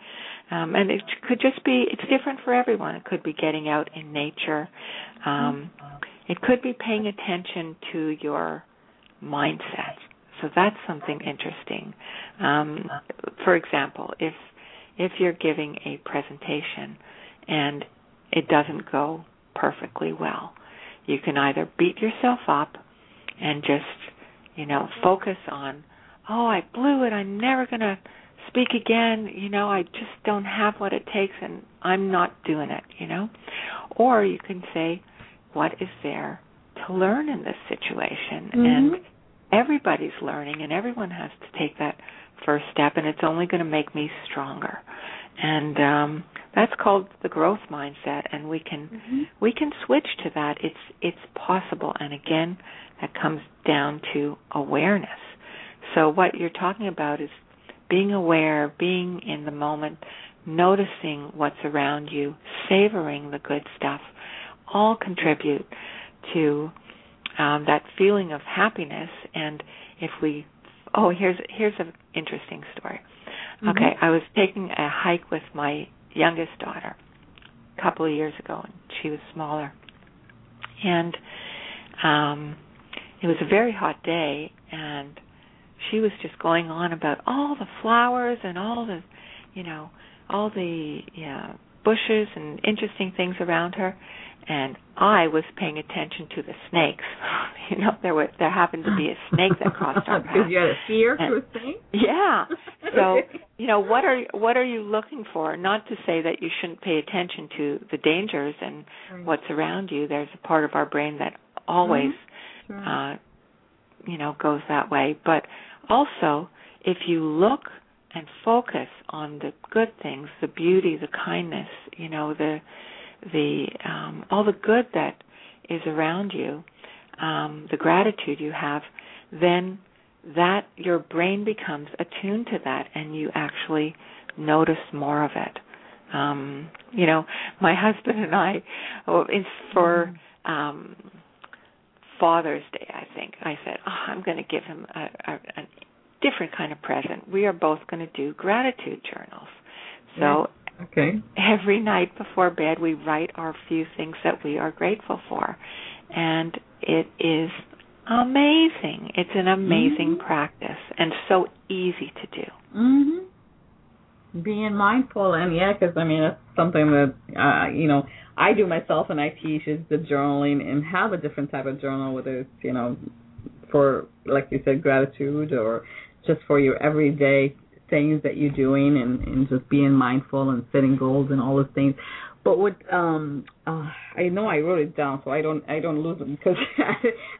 um, and it could just be it's different for everyone. It could be getting out in nature. Um, it could be paying attention to your mindset. So that's something interesting. Um, for example, if if you're giving a presentation and it doesn't go perfectly well, you can either beat yourself up and just, you know, focus on, oh, I blew it. I'm never going to speak again, you know, I just don't have what it takes and I'm not doing it, you know. Or you can say, what is there to learn in this situation?
Mm-hmm.
And everybody's learning and everyone has to take that first step and it's only going to make me stronger. And um that's called the growth mindset and we can
Mm-hmm.
we can switch to that. It's it's possible and again that comes down to awareness. So what you're talking about is being aware, being in the moment, noticing what's around you, savoring the good stuff, all contribute to um, that feeling of happiness. And if we, oh, here's here's an interesting story. Okay, I was taking a hike with my youngest daughter a couple of years ago, and she was smaller, and um, it was a very hot day, and she was just going on about all the flowers and all the, you know, all the yeah, bushes and interesting things around her, and I was paying attention to the snakes. you know, there were there happened to be a snake that crossed our path.
Because you had a fear
And-
to a thing?
Yeah. So, you know, what are what are you looking for? Not to say that you shouldn't pay attention to the dangers and
Right.
what's around you. There's a part of our brain that always
mm-hmm.
Uh you know goes that way, but also if you look and focus on the good things, the beauty, the kindness, you know, the the um all the good that is around you, um the gratitude you have, then that your brain becomes attuned to that and you actually notice more of it. Um, you know, my husband and I, oh, it's for um, Father's Day, I think. I said, oh, I'm going to give him a, a, a different kind of present. We are both going to do gratitude journals. So
Okay.
every night before bed we write our few things that we are grateful for and it is amazing it's an amazing practice and so easy to do
Mhm. Being mindful and yeah, because I mean that's something that uh, you know I do myself and I teach is the journaling and have a different type of journal, whether it's you know for like you said gratitude or just for your everyday things that you're doing and, and just being mindful and setting goals and all those things. But what um uh, I know I wrote it down so I don't I don't lose it because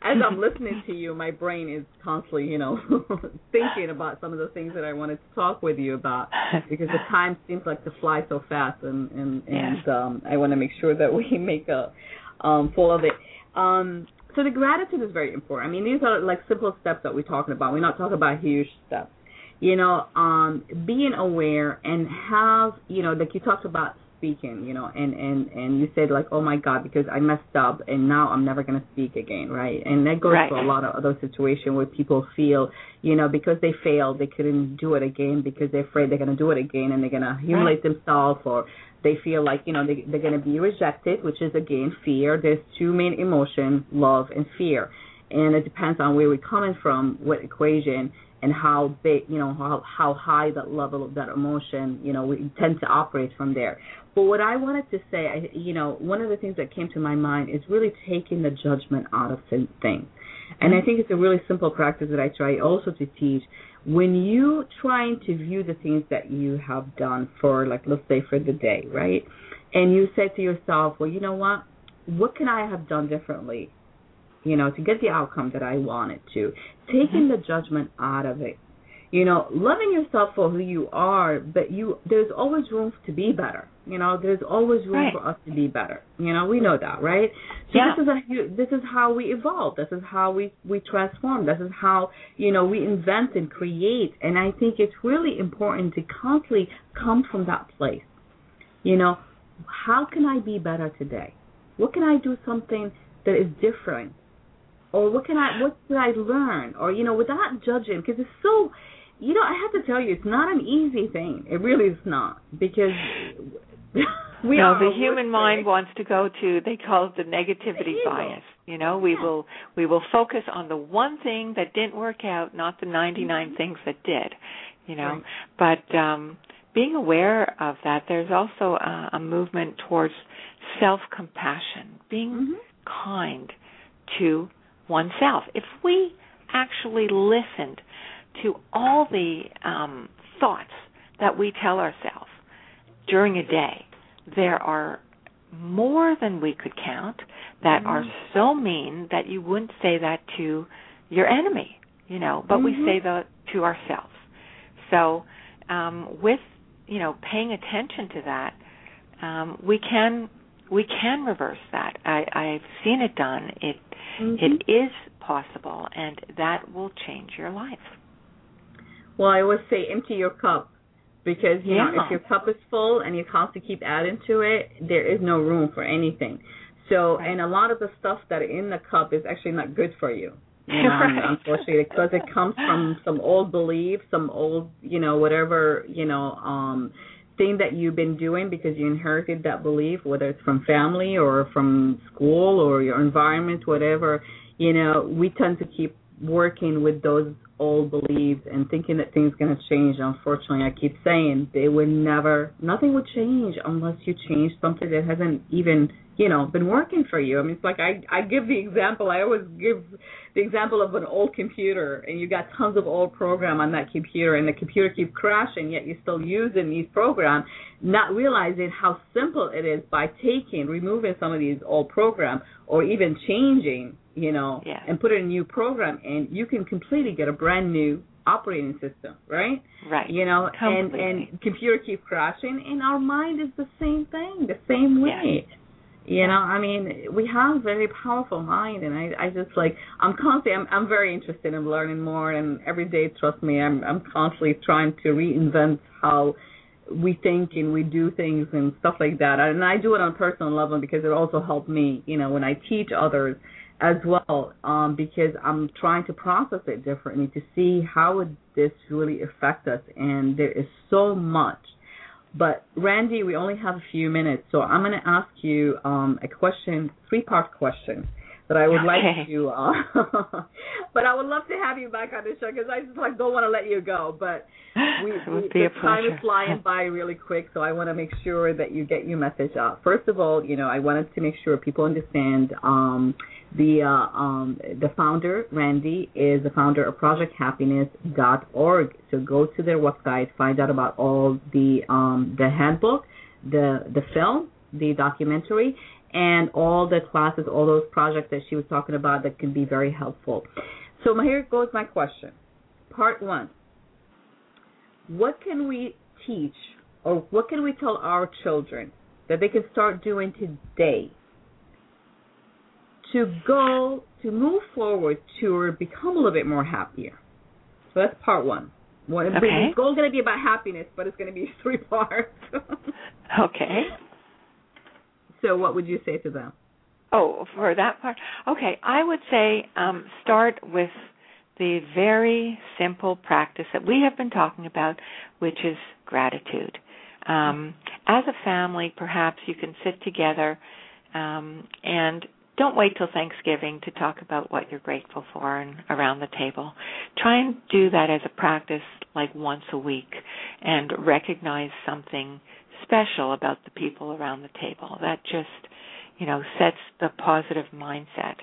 as I'm listening to you my brain is constantly you know thinking about some of the things that I wanted to talk with you about because the time seems like to fly so fast and and and
Yes.
um I want to make sure that we make a um full of it. Um so the gratitude is very important. I mean these are like simple steps that we're talking about. We're not talking about huge steps. You know, um being aware and have, you know, like you talked about speaking, you know, and and and you said like, oh my God, because I messed up and now I'm never gonna speak again, right? And that goes
Right.
for a lot of other situations where people feel, you know, because they failed, they couldn't do it again because they're afraid they're gonna do it again and they're gonna humiliate themselves or they feel like you know they, they're going to be rejected, which is again fear. There's two main emotions, love and fear, and it depends on where we're coming from, what equation, and how big, you know, how how high that level of that emotion, you know, we tend to operate from there. But what I wanted to say, I, you know, one of the things that came to my mind is really taking the judgment out of thi- things. And I think it's a really simple practice that I try also to teach. When you trying to view the things that you have done for, like, let's say for the day, right? And you say to yourself, well, you know what? What can I have done differently, you know, to get the outcome that I wanted to? Taking the judgment out of it. You know, loving yourself for who you are, but you there's always room to be better. You know, there's always room
Right.
for us to be better. You know, we know that, right? So
Yeah.
this is a this is how we evolve. This is how we we transform. This is how you know we invent and create. And I think it's really important to constantly come from that place. You know, how can I be better today? What can I do something that is different? Or what can I what did I learn? Or you know, without judging, because it's so. You know, I have to tell you, it's not an easy thing. It really is not because we
no, the human mind
thing.
wants to go to they call it the negativity
evil.
bias. You know, we
Yeah.
will we will focus on the one thing that didn't work out, not the 99
Mm-hmm.
things that did. You know,
Right.
but um being aware of that, there's also a, a movement towards self-compassion, being
Mhm.
kind to oneself. If we actually listened to all the um, thoughts that we tell ourselves during a day, there are more than we could count that mm-hmm. are so mean that you wouldn't say that to your enemy, you know, but mm-hmm. we say that to ourselves. So, um, with you know paying attention to that, um, we can we can reverse that. I, I've seen it done. It mm-hmm. it is possible, and that will change your life.
Well, I always say empty your cup because you yeah. know if your cup is full and you constantly keep adding to it, there is no room for anything. So, right. and a lot of the stuff that in the cup is actually not good for you. You know, right. unfortunately, because it comes from some old belief, some old, you know, whatever, you know, um thing that you've been doing because you inherited that belief, whether it's from family or from school or your environment, whatever. You know, we tend to keep working with those old beliefs and thinking that things going to change. Unfortunately, I keep saying they would never, nothing would change unless you change something that hasn't even, you know, been working for you. I mean, it's like I, I give the example, I always give the example of an old computer and you got tons of old program on that computer and the computer keeps crashing, yet you're still using these programs, not realizing how simple it is by taking, removing some of these old program or even changing you know,
yeah.
and put a new program in, you can completely get a brand new operating system, right?
Right.
You know,
Completely.
and and computer keep crashing, and our mind is the same thing, the same way.
Yeah.
You know, I mean, we have a very powerful mind, and I, I just like, I'm constantly, I'm, I'm very interested in learning more, and every day, trust me, I'm, I'm constantly trying to reinvent how we think and we do things and stuff like that. And I do it on a personal level because it also helped me, you know, when I teach others as well um, because I'm trying to process it differently to see how would this really affect us. And there is so much. But Randy, we only have a few minutes, so I'm going to ask you um, a question, three-part question that I would
okay.
like to. Uh, but I would love to have you back on the show because I just like don't want to let you go. But we, we the time is flying by really quick, so I want to make sure that you get your message out. First of all, you know, I wanted to make sure people understand. Um, the uh, um, the founder, Randy, is the founder of ProjectHappiness.org. So go to their website, find out about all the um, the handbook, the the film, the documentary, and all the classes, all those projects that she was talking about that can be very helpful. So here goes my question. Part one. What can we teach or what can we tell our children that they can start doing today to go to move forward to become a little bit more happier. So that's part one. One,
okay.
Is going to be about happiness, but it's going to be three parts.
okay.
So what would you say to them?
Oh, for that part, okay. I would say um, start with the very simple practice that we have been talking about, which is gratitude. Um, as a family, perhaps you can sit together um, and don't wait till Thanksgiving to talk about what you're grateful for and around the table. Try and do that as a practice like once a week and recognize something special about the people around the table. That just, you know, sets the positive mindset.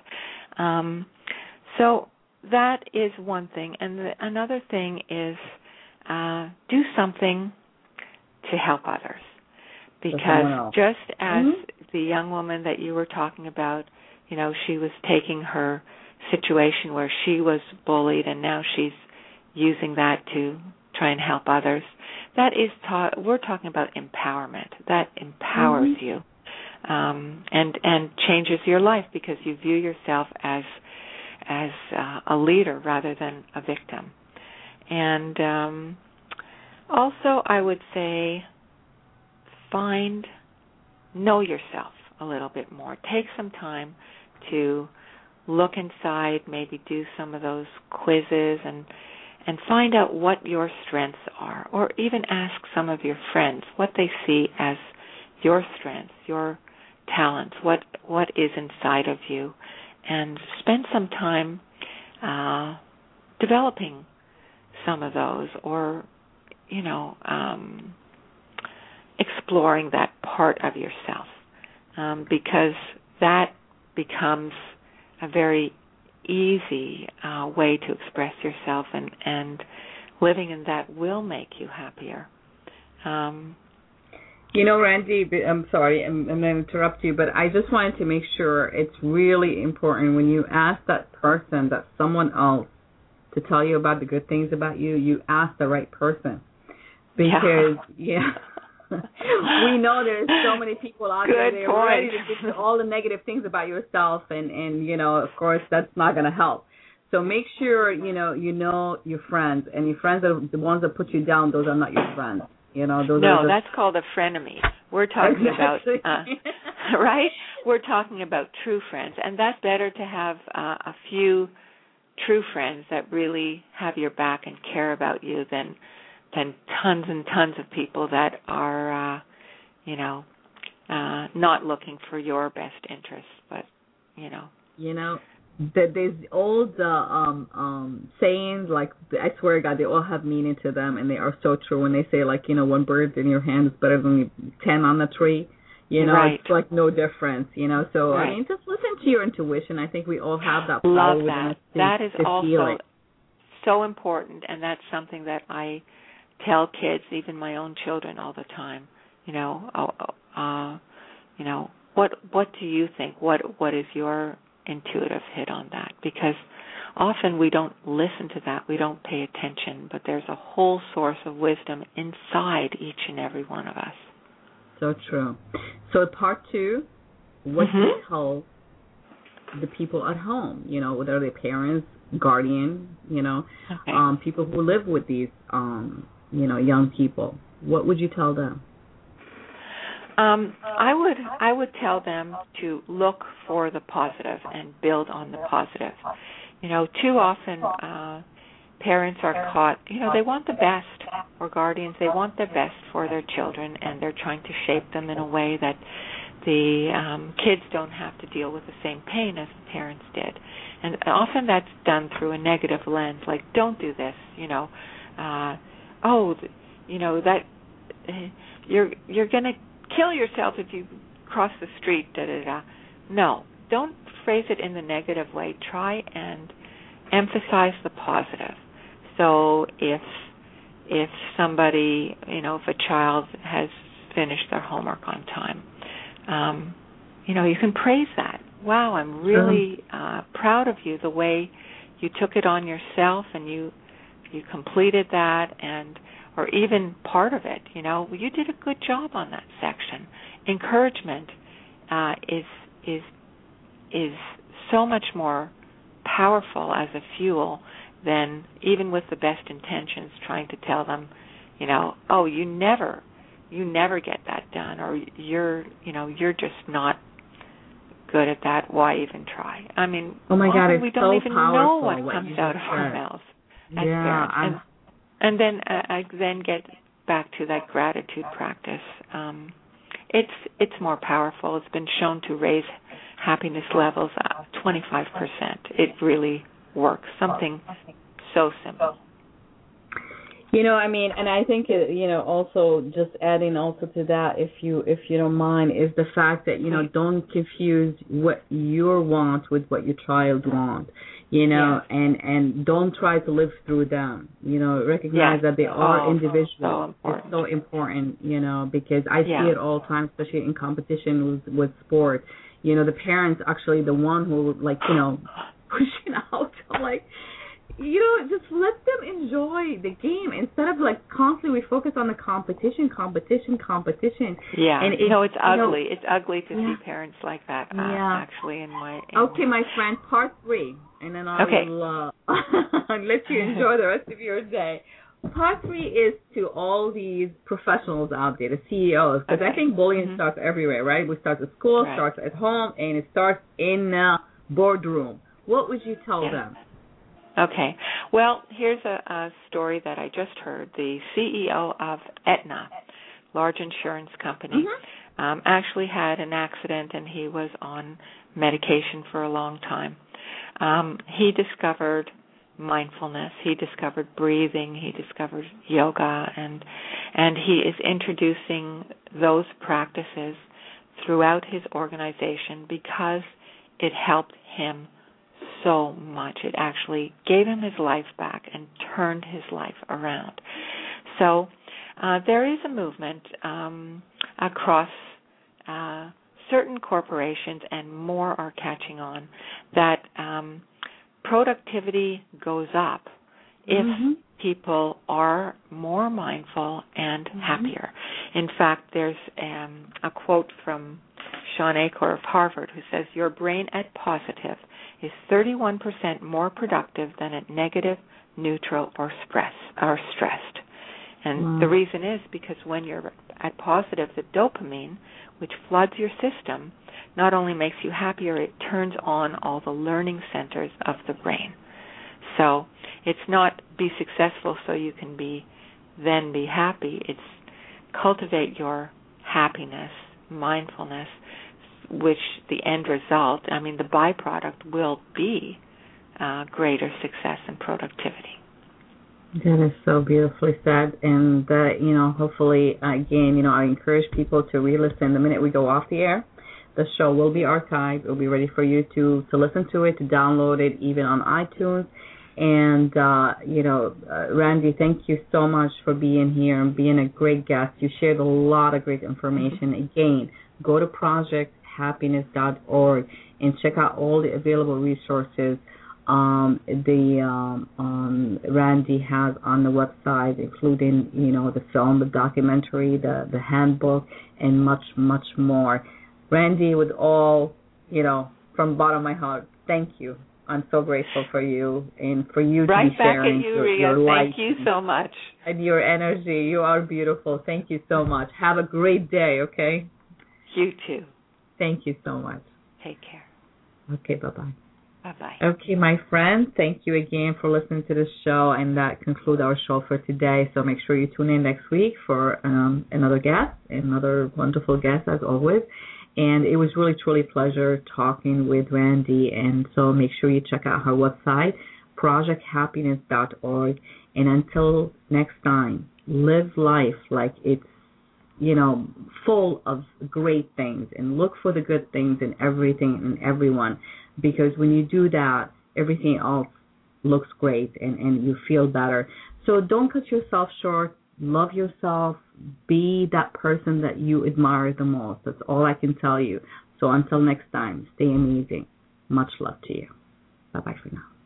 Um, so that is one thing. And the, another thing is uh, do something to help others. Because just as mm-hmm. the young woman that you were talking about you know she was taking her situation where she was bullied and now she's using that to try and help others. That is ta- we're talking about empowerment. That empowers mm-hmm. you um, and and changes your life because you view yourself as as uh, a leader rather than a victim. And um, also I would say find know yourself a little bit more. Take some time to look inside, maybe do some of those quizzes and and find out what your strengths are or even ask some of your friends what they see as your strengths, your talents, what what is inside of you and spend some time uh developing some of those or you know um exploring that part of yourself um, because that becomes a very easy uh, way to express yourself, and and living in that will make you happier. Um,
you know, Randy, I'm sorry, I'm, I'm going to interrupt you, but I just wanted to make sure it's really important when you ask that person, that someone else, to tell you about the good things about you, you ask the right person. Because, yeah. Yeah we know there's so many people out
Good
there that
are
ready to give you all the negative things about yourself and and you know of course that's not going to help so make sure you know you know your friends and your friends are the ones that put you down those are not your friends you know, those
no,
are
that's called a frenemy. We're talking
exactly.
about uh, right. We're talking about true friends, and that's better to have uh, a few true friends that really have your back and care about you than than tons and tons of people that are, uh, you know, uh, not looking for your best interests, but you know.
You know, that there's old uh, um um sayings like I swear to God they all have meaning to them and they are so true when they say like you know one bird in your hand is better than ten on the tree you know
right.
it's like no difference you know so
right.
I mean just listen to your intuition I think we all have that power
love that
to,
that is also so important and that's something that I tell kids even my own children all the time you know uh, uh you know what what do you think what what is your intuitive hit on that because often we don't listen to that, we don't pay attention, but there's a whole source of wisdom inside each and every one of us.
So true. So part two, what
mm-hmm.
do you tell the people at home? You know, whether they're parents, guardian, you know,
okay.
um, people who live with these, um, you know, young people. What would you tell them?
Um, I would I would tell them to look for the positive and build on the positive. You know, too often uh, parents are caught. You know, they want the best, or guardians they want the best for their children, and they're trying to shape them in a way that the um, kids don't have to deal with the same pain as the parents did. And often that's done through a negative lens, like don't do this. You know, uh, oh, you know that you're you're going to kill yourself if you cross the street da da da. No. Don't phrase it in the negative way. Try and emphasize the positive. So if if somebody you know if a child has finished their homework on time um you know you can praise that. Wow i'm really uh proud of you the way you took it on yourself and you you completed that and or even part of it, you know, you did a good job on that section. Encouragement uh, is is is so much more powerful as a fuel than even with the best intentions trying to tell them, you know, oh, you never you never get that done or you're, you know, you're just not good at that. Why even try? I mean,
oh my God,
we don't
so
even
powerful,
know what,
what
comes out of our mouths as
yeah,
parents.
I'm,
And and then uh, I then get back to that gratitude practice. Um, it's it's more powerful. It's been shown to raise happiness levels uh, 25%. It really works. Something so simple.
You know, I mean, and I think it, you know, also just adding also to that, if you if you don't mind, is the fact that you know don't confuse what your want with what your child want you know and and don't try to live through them. You know recognize that they are
oh,
individuals
so important.
it's so important you know because i
yeah.
see it all the time especially in competition with with sport you know the parents actually the one who like you know pushing out I'm like you know, just let them enjoy the game instead of like constantly we focus on the competition, competition, competition.
Yeah,
and
you know it's ugly.
know,
it's ugly to
yeah.
see parents like that. Uh,
Yeah.
actually, in my in
Okay, my friend, part three, and then I'll
Okay.
will uh, let you enjoy the rest of your day. Part three is to all these professionals out there, the CEOs, because I think bullying
Mhm.
starts everywhere, right? We start at school,
Right.
starts at home, and it starts in the boardroom. What would you tell
Yeah.
them?
Okay. Well, here's a, a story that I just heard. The CEO of Aetna, large insurance company,
Mhm.
um, actually had an accident and he was on medication for a long time. Um, he discovered mindfulness. He discovered breathing. He discovered yoga, and and he is introducing those practices throughout his organization because it helped him so much. It actually gave him his life back and turned his life around. So uh, there is a movement um, across uh, certain corporations, and more are catching on, that um, productivity goes up if
Mhm.
People are more mindful and
Mm-hmm.
happier. In fact, there's um, a quote from Shawn Achor of Harvard who says, Your brain at positive is 31% more productive than at negative, neutral, or, stress, or stressed. And
Wow.
the reason is because when you're at positive, the dopamine, which floods your system, not only makes you happier, it turns on all the learning centers of the brain. So it's not be successful so you can be then be happy. It's cultivate your happiness, mindfulness, which the end result, I mean, the byproduct will be uh, greater success and productivity.
That is so beautifully said, and you know, hopefully, again, you know, I encourage people to re-listen the minute we go off the air. The show will be archived. It will be ready for you to to listen to it, to download it, even on iTunes. And uh, you know, uh, Randy, thank you so much for being here and being a great guest. You shared a lot of great information. Again, go to projecthappiness.org and check out all the available resources um, the um, um, Randy has on the website, including you know the film, the documentary, the the handbook, and much much more. Randy, with all you know, from the bottom of my heart, thank you. I'm so grateful for you and for you to be
back
sharing
at you,
your, your light
Thank you so much.
and your energy. You are beautiful. Thank you so much. Have a great day. Okay.
You too.
Thank you so much.
Take care.
Okay. Bye bye.
Bye bye.
Okay, my friends, thank you again for listening to the show, and that concludes our show for today. So make sure you tune in next week for um, another guest, another wonderful guest as always. And it was really truly pleasure talking with Randy. And so make sure you check out her website, projecthappiness.org. And until next time, live life like it's you know, full of great things and look for the good things in everything and everyone because when you do that, everything else looks great and, and you feel better. So don't cut yourself short. Love yourself. Be that person that you admire the most. That's all I can tell you. So until next time, stay amazing. Much love to you. Bye bye for now.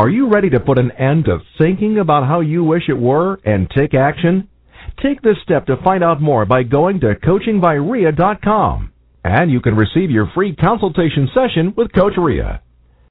Are you ready to put an end to thinking about how you wish it were and take action? Take this step to find out more by going to coachingbyrea.com. And you can receive your free consultation session with Coach Rea.